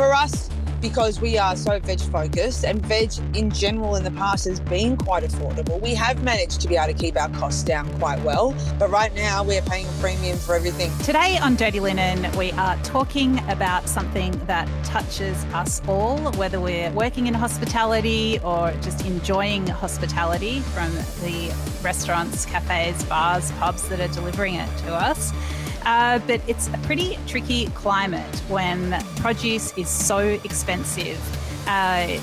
For us, because we are so veg focused and veg in general in the past has been quite affordable. We have managed to be able to keep our costs down quite well, but right now we're paying a premium for everything. Today on Dirty Linen, we are talking about something that touches us all, whether we're working in hospitality or just enjoying hospitality from the restaurants, cafes, bars, pubs that are delivering it to us. Uh, but it's a pretty tricky climate when produce is so expensive. Uh,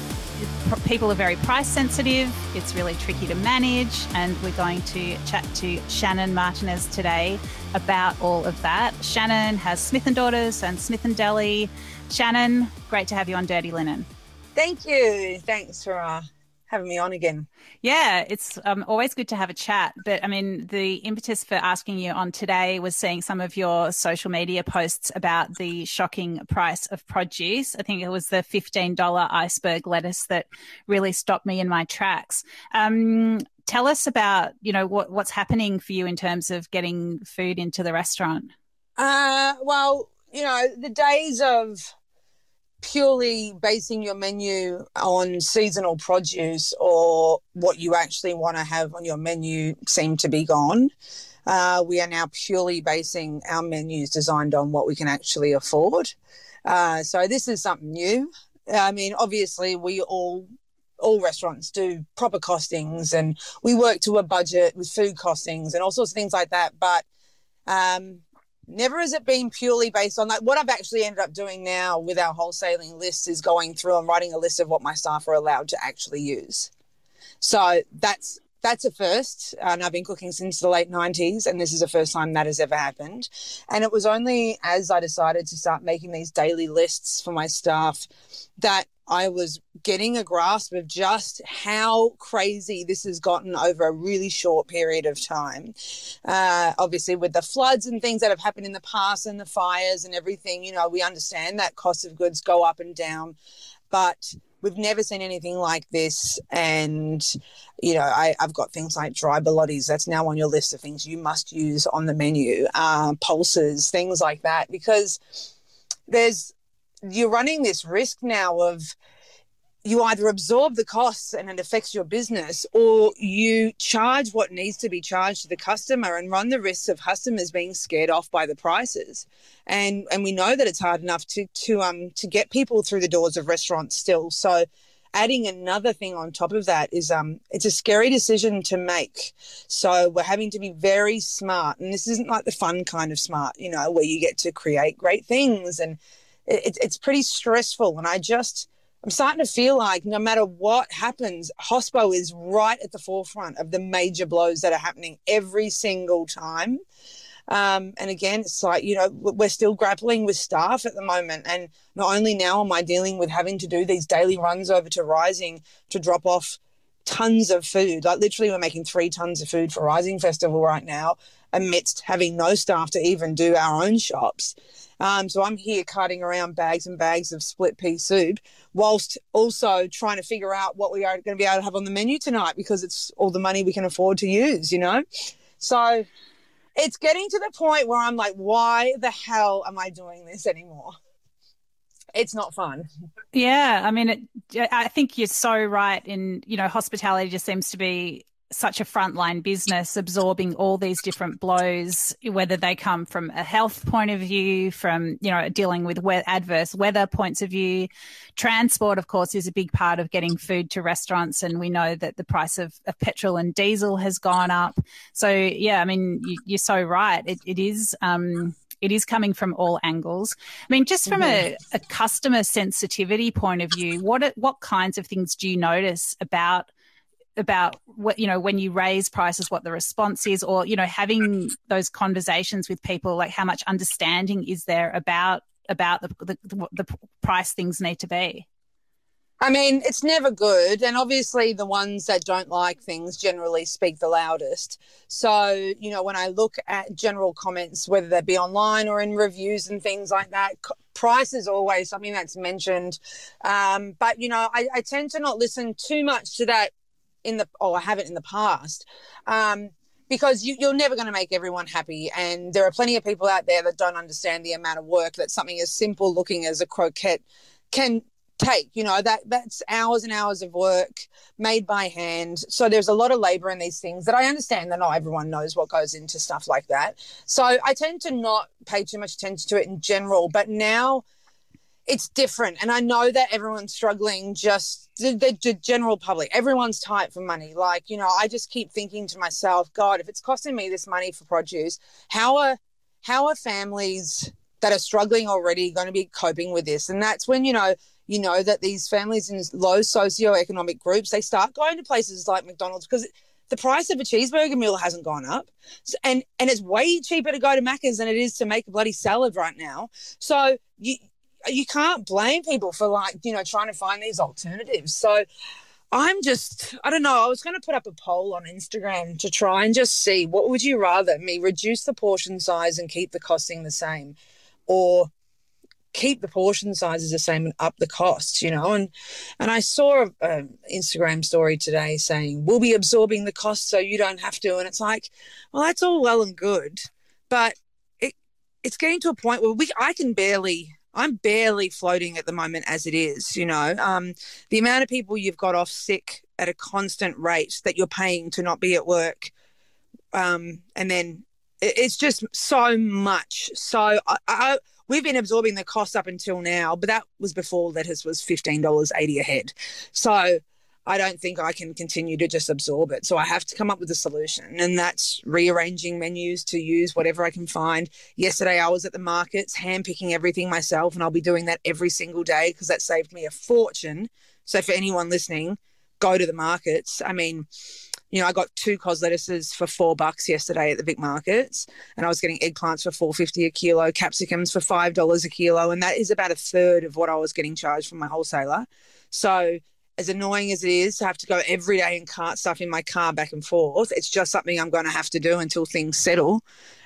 people are very price sensitive. It's really tricky to manage. And we're going to chat to Shannon Martinez today about all of that. Shannon has Smith and Daughters and Smith and Deli. Shannon, great to have you on Dirty Linen. Thank you. Thanks for uh, having me on again. Yeah, it's um, always good to have a chat. But I mean, the impetus for asking you on today was seeing some of your social media posts about the shocking price of produce. I think it was the $15 iceberg lettuce that really stopped me in my tracks. Um, tell us about, you know, what, what's happening for you in terms of getting food into the restaurant. Uh, well, you know, the days of purely basing your menu on seasonal produce or what you actually want to have on your menu seem to be gone. Uh, we are now purely basing our menus designed on what we can actually afford. Uh, so this is something new. I mean, obviously, we all all restaurants do proper costings, and we work to a budget with food costings and all sorts of things like that. But um, never has it been purely based on that. What I've actually ended up doing now with our wholesaling list is going through and writing a list of what my staff are allowed to actually use. So that's that's a first. And I've been cooking since the late 90s, and this is the first time that has ever happened. And it was only as I decided to start making these daily lists for my staff that I was getting a grasp of just how crazy this has gotten over a really short period of time. Uh, obviously, with the floods and things that have happened in the past and the fires and everything, you know, we understand that cost of goods go up and down, but we've never seen anything like this. And, you know, I, have got things like dry borlottis, that's now on your list of things you must use on the menu, uh, pulses, things like that, because there's you're running this risk now of you either absorb the costs and it affects your business or you charge what needs to be charged to the customer and run the risks of customers being scared off by the prices. And and we know that it's hard enough to to um to get people through the doors of restaurants still. So adding another thing on top of that is um it's a scary decision to make. So we're having to be very smart. And this isn't like the fun kind of smart you know where you get to create great things and it, it's pretty stressful. And I just, I'm starting to feel like no matter what happens, Hospo is right at the forefront of the major blows that are happening every single time. Um, and again, it's like, you know, we're still grappling with staff at the moment. And not only now am I dealing with having to do these daily runs over to Rising to drop off tons of food. Like literally, we're making three tons of food for Rising Festival right now, amidst having no staff to even do our own shops. Um, so I'm here carting around bags and bags of split pea soup, whilst also trying to figure out what we are going to be able to have on the menu tonight because it's all the money we can afford to use, you know? So it's getting to the point where I'm like, why the hell am I doing this anymore? It's not fun. Yeah, I mean, it, I think you're so right. In you know, hospitality just seems to be such a frontline business absorbing all these different blows, whether they come from a health point of view, from, you know, dealing with we- adverse weather points of view. Transport, of course, is a big part of getting food to restaurants. And we know that the price of, of petrol and diesel has gone up. So, yeah, I mean, you, are so right. It, it is, um, it is coming from all angles. I mean, just from mm-hmm. a, a, customer sensitivity point of view, what what kinds of things do you notice about about what you know when you raise prices what the response is or you know having those conversations with people like how much understanding is there about about the, the, the price things need to be I mean, it's never good. And obviously, the ones that don't like things generally speak the loudest. So, you know, when I look at general comments, whether they be online or in reviews and things like that, price is always something that's mentioned. Um, but, you know, I, I, tend to not listen too much to that in the oh I haven't in the past. Um, because you, you're never going to make everyone happy. And there are plenty of people out there that don't understand the amount of work that something as simple looking as a croquette can take you know that that's hours and hours of work made by hand so there's a lot of labor in these things that i understand that not everyone knows what goes into stuff like that so i tend to not pay too much attention to it in general but now it's different. And i know that everyone's struggling just the, the, the, general public everyone's tight for money. Like you know i just keep thinking to myself god if it's costing me this money for produce how are how are families that are struggling already going to be coping with this? And that's when you know you know that these families in low socioeconomic groups they start going to places like mcdonald's because the price of a cheeseburger meal hasn't gone up. And and it's way cheaper to go to macca's than it is to make a bloody salad right now. So you you can't blame people for like you know trying to find these alternatives. So i'm just i don't know i was going to put up a poll on instagram to try and just see what would you rather me reduce the portion size and keep the costing the same or keep the portion sizes the same and up the costs you know? And and i saw an instagram story today saying we'll be absorbing the cost so you don't have to and it's like well that's all well and good but it it's getting to a point where we i can barely I'm barely floating at the moment as it is, you know. Um, the amount of people you've got off sick at a constant rate that you're paying to not be at work. Um, and then it's just so much. So I, I, we've been absorbing the cost up until now, but that was before lettuce was $15.80 a head. So I don't think I can continue to just absorb it. So I have to come up with a solution, and that's rearranging menus to use whatever I can find. Yesterday, I was at the markets handpicking everything myself, and I'll be doing that every single day because that saved me a fortune. So for anyone listening, go to the markets. I mean, you know, I got two cos lettuces for four bucks yesterday at the Vic markets, and I was getting eggplants for four fifty a kilo, capsicums for five dollars a kilo, and that is about a third of what I was getting charged from my wholesaler. So as annoying as it is to have to go every day and cart stuff in my car back and forth, it's just something I'm going to have to do until things settle,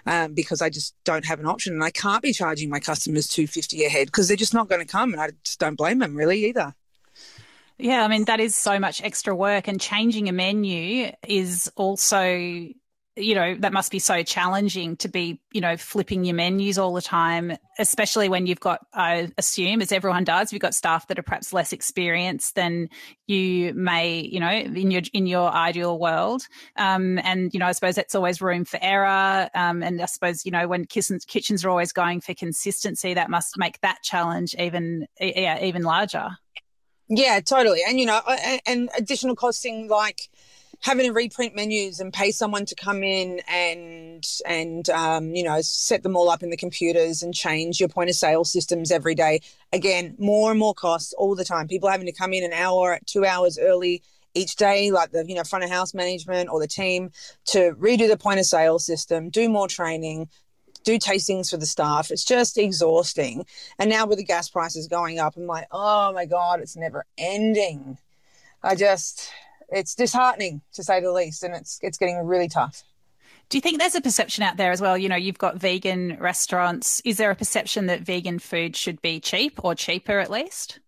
um, because I just don't have an option, and I can't be charging my customers two fifty a head because they're just not going to come, and I just don't blame them really either. Yeah, I mean that is so much extra work, and changing a menu is also you know that must be so challenging to be you know flipping your menus all the time especially when you've got i assume as everyone does you've got staff that are perhaps less experienced than you may you know in your in your ideal world. Um, and you know i suppose that's always room for error. Um, and i suppose you know when kitchens kitchens are always going for consistency that must make that challenge even yeah even larger. Yeah totally. And you know and additional costing like having to reprint menus and pay someone to come in and and um, you know set them all up in the computers and change your point of sale systems every day. Again, more and more costs all the time. People having to come in an hour, two hours early each day, like the you know front of house management or the team, to redo the point of sale system, do more training, do tastings for the staff. It's just exhausting. And now with the gas prices going up, I'm like, oh my god, it's never ending. I just it's disheartening to say the least, and it's it's getting really tough. Do you think there's a perception out there as well? You know, you've got vegan restaurants. Is there a perception that vegan food should be cheap or cheaper at least?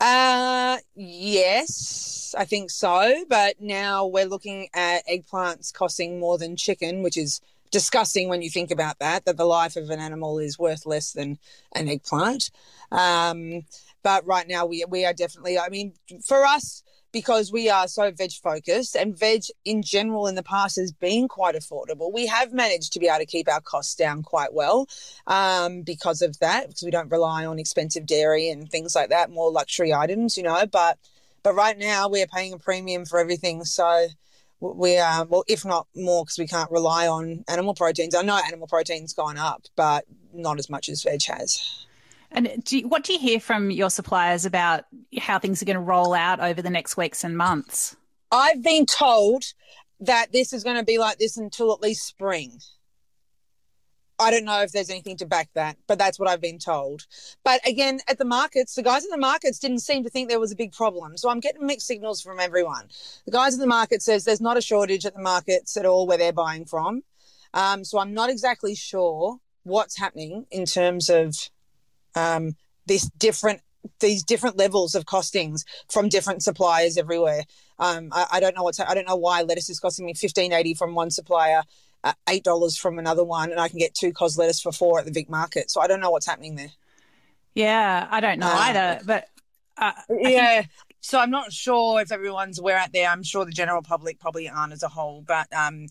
Uh, yes, I think so. But now we're looking at eggplants costing more than chicken, which is disgusting when you think about that, that the life of an animal is worth less than an eggplant. Um, but right now we, we are definitely, I mean, for us, because we are so veg focused and veg in general in the past has been quite affordable. We have managed to be able to keep our costs down quite well um, because of that, because we don't rely on expensive dairy and things like that, more luxury items, you know. But but right now we are paying a premium for everything, so we are well, if not more, because we can't rely on animal proteins. I know animal proteins gone up, but not as much as veg has. And do you, what do you hear from your suppliers about how things are going to roll out over the next weeks and months? I've been told that this is going to be like this until at least spring. I don't know if there's anything to back that, but that's what I've been told. But again, at the markets, the guys in the markets didn't seem to think there was a big problem. So I'm getting mixed signals from everyone. The guys in the market says there's not a shortage at the markets at all where they're buying from. Um, so I'm not exactly sure what's happening in terms of um, this different these different levels of costings from different suppliers everywhere. Um, I, I, don't know what's I don't know why lettuce is costing me fifteen eighty from one supplier, uh, eight dollars from another one, and I can get two cos lettuce for four at the Vic market. So I don't know what's happening there. Yeah, I don't know uh, either. But uh, yeah. So I'm not sure if everyone's aware out there. I'm sure the general public probably aren't as a whole, but um,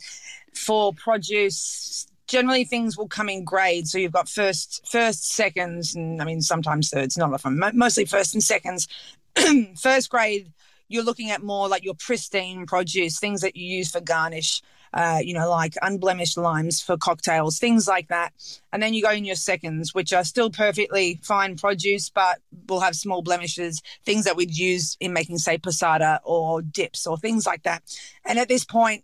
for produce, generally things will come in grades. So you've got first, first, seconds, and I mean sometimes thirds. Not often, mostly first and seconds. first grade, you're looking at more like your pristine produce, things that you use for garnish. Uh, you know, like unblemished limes for cocktails, things like that. And then you go in your seconds, which are still perfectly fine produce, but will have small blemishes, things that we'd use in making, say, passata or dips or things like that. And at this point,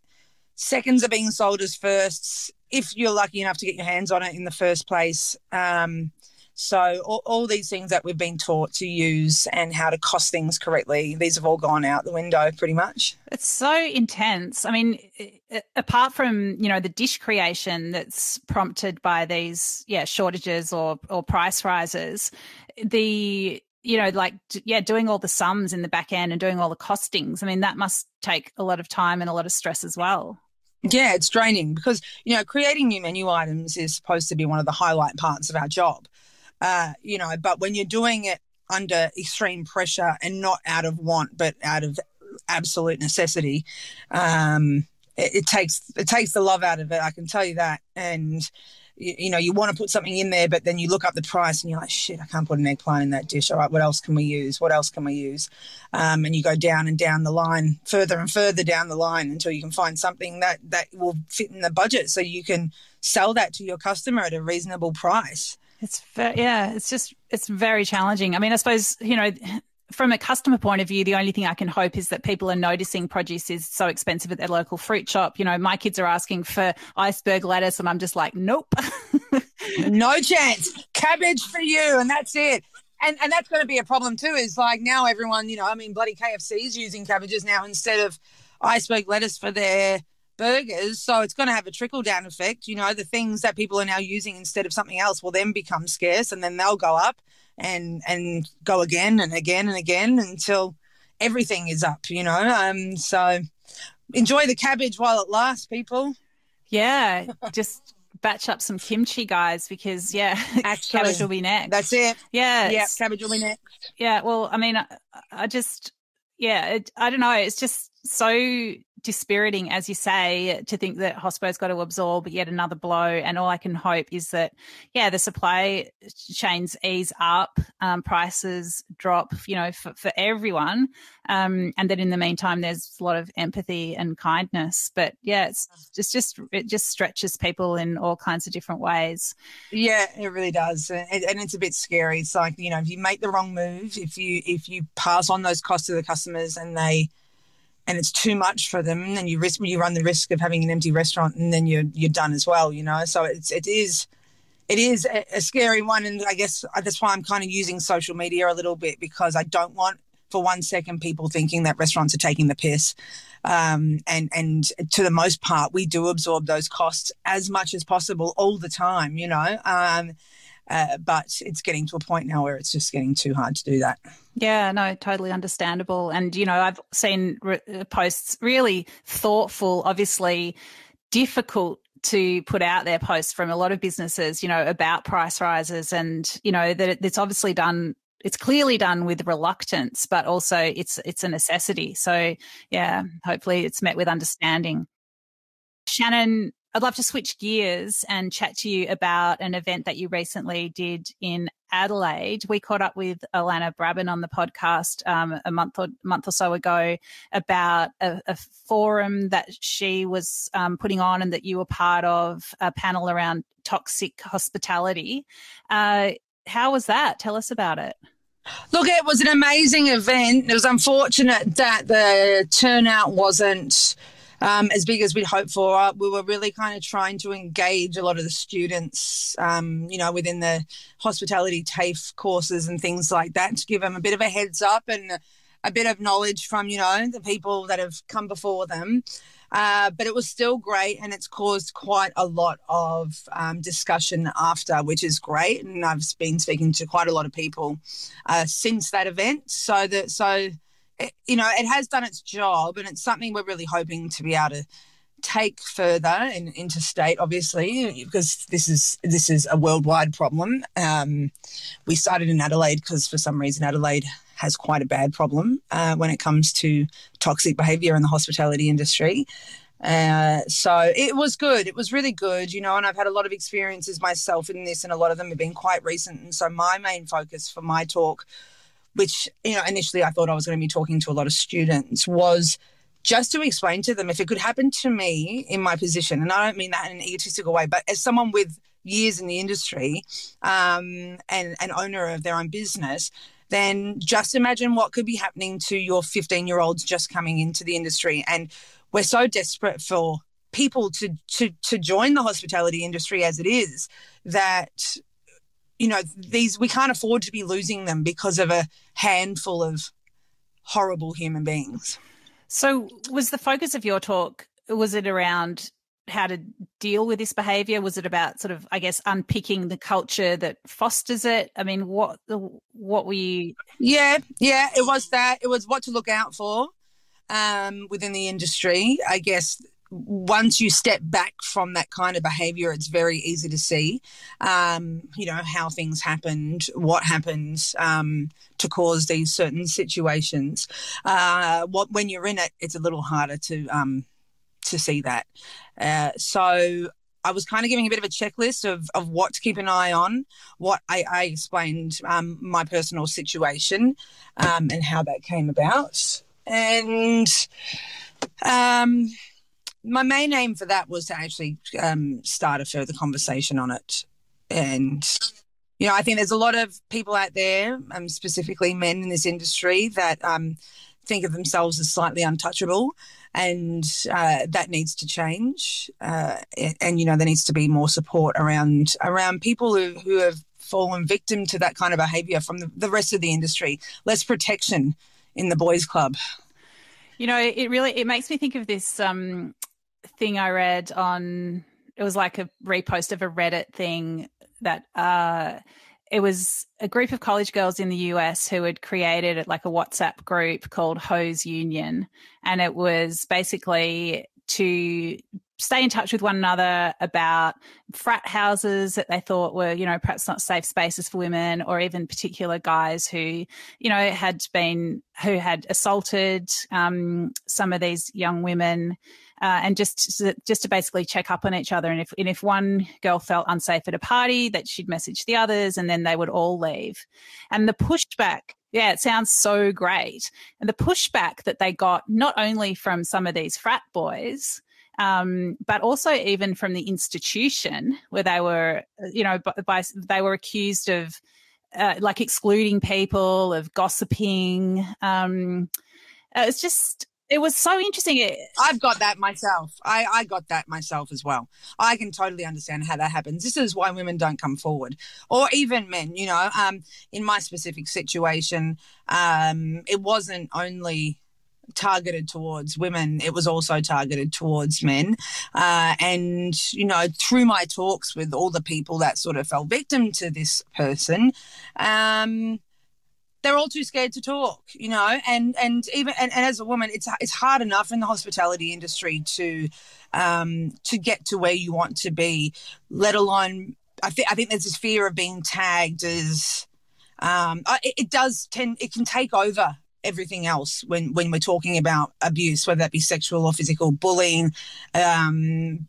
seconds are being sold as firsts if you're lucky enough to get your hands on it in the first place. Um, so all, all, these things that we've been taught to use and how to cost things correctly, these have all gone out the window pretty much. It's so intense. I mean, apart from you know the dish creation that's prompted by these yeah shortages or or price rises, the you know like yeah doing all the sums in the back end and doing all the costings. I mean that must take a lot of time and a lot of stress as well. Yeah, it's draining because you know creating new menu items is supposed to be one of the highlight parts of our job. Uh, you know, but when you're doing it under extreme pressure and not out of want but out of absolute necessity, um, it, it takes it takes the love out of it. I can tell you that, and you, you, know, you want to put something in there, but then you look up the price and you're like, shit, I can't put an eggplant in that dish. All right, what else can we use? What else can we use? Um, and you go down and down the line, further and further down the line until you can find something that that will fit in the budget, so you can sell that to your customer at a reasonable price. It's very, yeah, it's just it's very challenging. I mean, I suppose you know from a customer point of view, the only thing I can hope is that people are noticing produce is so expensive at their local fruit shop. You know, my kids are asking for iceberg lettuce, and I'm just like, nope. no chance. Cabbage for you, and that's it. And and that's going to be a problem too. Is like now everyone, you know, I mean, bloody KFC is using cabbages now instead of iceberg lettuce for their burgers. So it's going to have a trickle down effect. You know, the things that people are now using instead of something else will then become scarce, and then they'll go up and and go again and again and again until everything is up you know? Um so enjoy the cabbage while it lasts people. Yeah just batch up some kimchi guys because yeah Actually, cabbage will be next. That's it. Yeah yeah cabbage will be next. Yeah well i mean i, I just yeah it, i don't know it's just so dispiriting, as you say, to think that Hospo's got to absorb yet another blow. And all I can hope is that, yeah, the supply chains ease up, um, prices drop, you know, for, for everyone. Um, and that in the meantime, there's a lot of empathy and kindness. But yeah, it's just, just it just stretches people in all kinds of different ways. Yeah, it really does, and, and it's a bit scary. It's like you know, if you make the wrong move, if you if you pass on those costs to the customers and they and it's too much for them, and then you risk you run the risk of having an empty restaurant, and then you're you're done as well. You know, so it's it is it is a, scary one, and I guess that's why I'm kind of using social media a little bit because I don't want for one second people thinking that restaurants are taking the piss. Um, and and to the most part, we do absorb those costs as much as possible all the time. You know. Um, uh, but it's getting to a point now where it's just getting too hard to do that. Yeah, no, totally understandable. And, you know, I've seen re- uh, posts really thoughtful, obviously difficult to put out their posts from a lot of businesses, you know, about price rises and, you know, that it's obviously done it's clearly done with reluctance, but also it's it's a necessity. So yeah, hopefully it's met with understanding. Shannon, I'd love to switch gears and chat to you about an event that you recently did in Adelaide. We caught up with Alana Brabin on the podcast um, a month or month or so ago about a, a forum that she was um, putting on and that you were part of a panel around toxic hospitality. Uh, how was that? Tell us about it. Look, it was an amazing event. It was unfortunate that the turnout wasn't um, as big as we'd hoped for. Uh, we were really kind of trying to engage a lot of the students, um, you know, within the hospitality TAFE courses and things like that to give them a bit of a heads up and a bit of knowledge from, you know, the people that have come before them. Uh, but it was still great and it's caused quite a lot of um, discussion after, which is great. And I've been speaking to quite a lot of people uh, since that event. So that, so, it, you know, it has done its job, and it's something we're really hoping to be able to take further and interstate, obviously, because this is this is a worldwide problem. Um, we started in Adelaide because for some reason Adelaide has quite a bad problem uh, when it comes to toxic behaviour in the hospitality industry. Uh, so it was good. It was really good, you know, and I've had a lot of experiences myself in this, and a lot of them have been quite recent. And so my main focus for my talk, which, you know, initially I thought I was going to be talking to a lot of students, was just to explain to them if it could happen to me in my position, and I don't mean that in an egotistical way, but as someone with years in the industry um, and an owner of their own business, then just imagine what could be happening to your 15 year olds just coming into the industry. And we're so desperate for people to to to join the hospitality industry as it is that you know these we can't afford to be losing them because of a handful of horrible human beings. So was the focus of your talk was it around how to deal with this behavior? Was it about sort of i guess unpicking the culture that fosters it? I mean what what were you? Yeah yeah it was that. It was what to look out for um, within the industry. I guess once you step back from that kind of behavior, it's very easy to see, um, you know, how things happened, what happens um, to cause these certain situations. Uh, what when you're in it, it's a little harder to um, to see that. Uh, so I was kind of giving a bit of a checklist of, of what to keep an eye on. What I, I explained um, my personal situation um, and how that came about and um, my main aim for that was to actually um, start a further conversation on it. And you know, I think there's a lot of people out there, um, specifically men in this industry, that um, think of themselves as slightly untouchable, and uh, that needs to change. Uh, and, you know, there needs to be more support around around people who, who have fallen victim to that kind of behaviour from the, the rest of the industry. Less protection in the boys' club. You know, it really it makes me think of this um, thing I read on. It was like a repost of a Reddit thing that uh, it was a group of college girls in the US who had created like a WhatsApp group called Hose Union, and it was basically to stay in touch with one another about frat houses that they thought were, you know, perhaps not safe spaces for women, or even particular guys who, you know, had been who had assaulted um, some of these young women. Uh, and just just to basically check up on each other, and if and if one girl felt unsafe at a party, that she'd message the others, and then they would all leave. And the pushback yeah, it sounds so great. And the pushback that they got, not only from some of these frat boys, um, but also even from the institution where they were, you know, by, by they were accused of uh, like excluding people, of gossiping. Um, uh, it's just it was so interesting. I've got that myself. I, I got that myself as well. I can totally understand how that happens. This is why women don't come forward, or even men. You know, um, in my specific situation, um, it wasn't only targeted towards women, it was also targeted towards men. Uh, and, you know, through my talks with all the people that sort of fell victim to this person, um, they're all too scared to talk, you know, and and even and, and, as a woman, it's it's hard enough in the hospitality industry to um, to get to where you want to be, let alone I think I think there's this fear of being tagged as um, it, it, does tend it can take over everything else when when we're talking about abuse, whether that be sexual or physical bullying, um,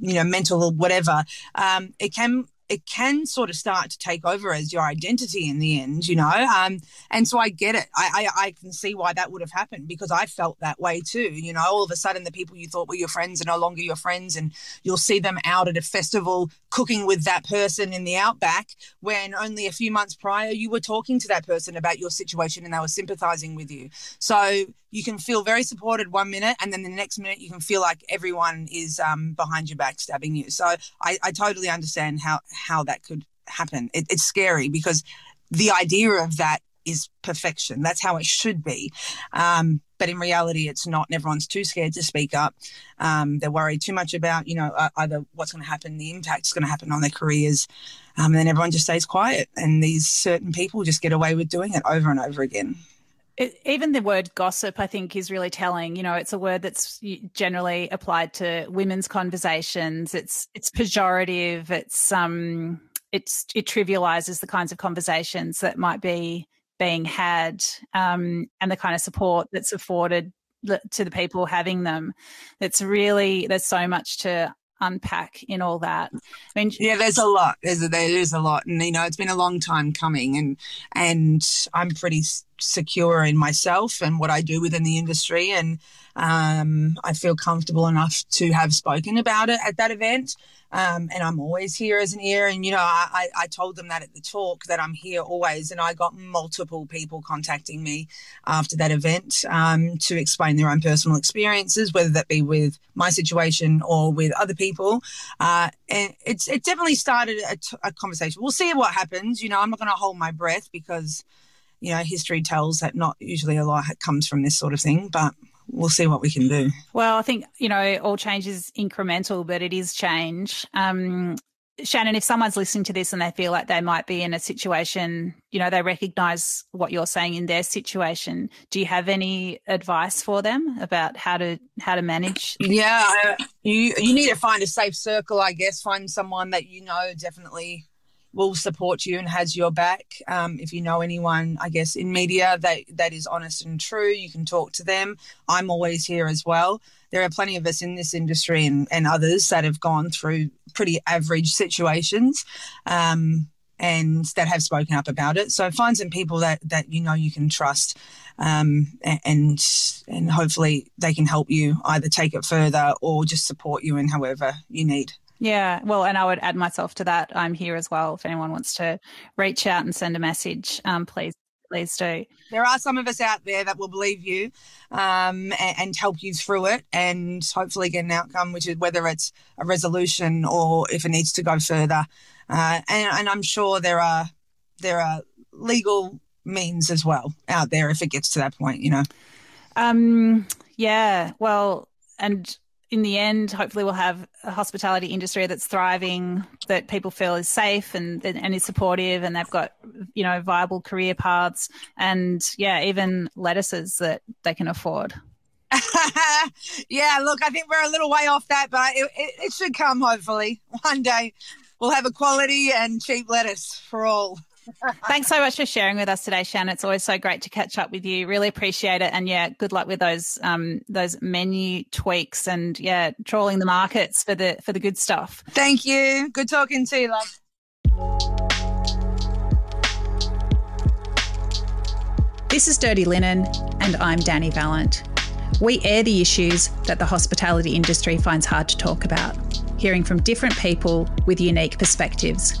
you know, mental or whatever. Um, it can it can sort of start to take over as your identity in the end, you know. Um, and so I get it. I, I, I can see why that would have happened because I felt that way too. You know, all of a sudden the people you thought were your friends are no longer your friends, and you'll see them out at a festival cooking with that person in the outback when only a few months prior you were talking to that person about your situation and they were sympathizing with you. So you can feel very supported one minute and then the next minute you can feel like everyone is um, behind your back stabbing you. So I, I, totally understand how how that could happen. It, it's scary because the idea of that is perfection. That's how it should be. Um, but in reality it's not and everyone's too scared to speak up um, they're worried too much about you know uh, either what's going to happen the impact is going to happen on their careers um, and then everyone just stays quiet and these certain people just get away with doing it over and over again even the word gossip, I think, is really telling. You know, it's a word that's generally applied to women's conversations. It's it's pejorative. It's um, it's it trivializes the kinds of conversations that might be being had, um, and the kind of support that's afforded to the people having them. It's really there's so much to unpack in all that? I mean, yeah, there's a lot. There's a, there is a lot, and you know, it's been a long time coming, and and I'm pretty secure in myself and what I do within the industry, and um, I feel comfortable enough to have spoken about it at that event. Um, and I'm always here as an ear. And, you know, I, I told them that at the talk that I'm here always. And I got multiple people contacting me after that event um, to explain their own personal experiences, whether that be with my situation or with other people. Uh, and it's it definitely started a, t- a conversation. We'll see what happens. You know, I'm not going to hold my breath because, you know, history tells that not usually a lot comes from this sort of thing. But we'll see what we can do. Well, I think, you know, all change is incremental, but it is change. Um, Shannon, if someone's listening to this and they feel like they might be in a situation, you know, they recognize what you're saying in their situation, do you have any advice for them about how to how to manage? Yeah, you you need to find a safe circle, I guess. Find someone that you know definitely will support you and has your back. Um, if you know anyone, I guess, in media that that is honest and true, you can talk to them. I'm always here as well. There are plenty of us in this industry and, and others that have gone through pretty average situations. Um, and that have spoken up about it. So find some people that that you know you can trust, um, and and hopefully they can help you either take it further or just support you in however you need. Yeah, well, and I would add myself to that. I'm here as well. If anyone wants to reach out and send a message, um, please, please do. There are some of us out there that will believe you um, and, and, help you through it, and hopefully get an outcome, which is whether it's a resolution or if it needs to go further. Uh, and, and I'm sure there are there are legal means as well out there if it gets to that point. You know. Um. Yeah. Well, and in the end, hopefully, we'll have a hospitality industry that's thriving, that people feel is safe and and is supportive, and they've got you know viable career paths, and yeah, even lettuces that they can afford. yeah, look, I think we're a little way off that, but it, it, it should come hopefully one day. We'll have a quality and cheap lettuce for all. Thanks so much for sharing with us today, Shan. It's always so great to catch up with you. Really appreciate it. And yeah, good luck with those um, those menu tweaks and yeah, trawling the markets for the for the good stuff. Thank you. Good talking to you, love. This is Dirty Linen, and I'm Dani Valent. We air the issues that the hospitality industry finds hard to talk about, hearing from different people with unique perspectives.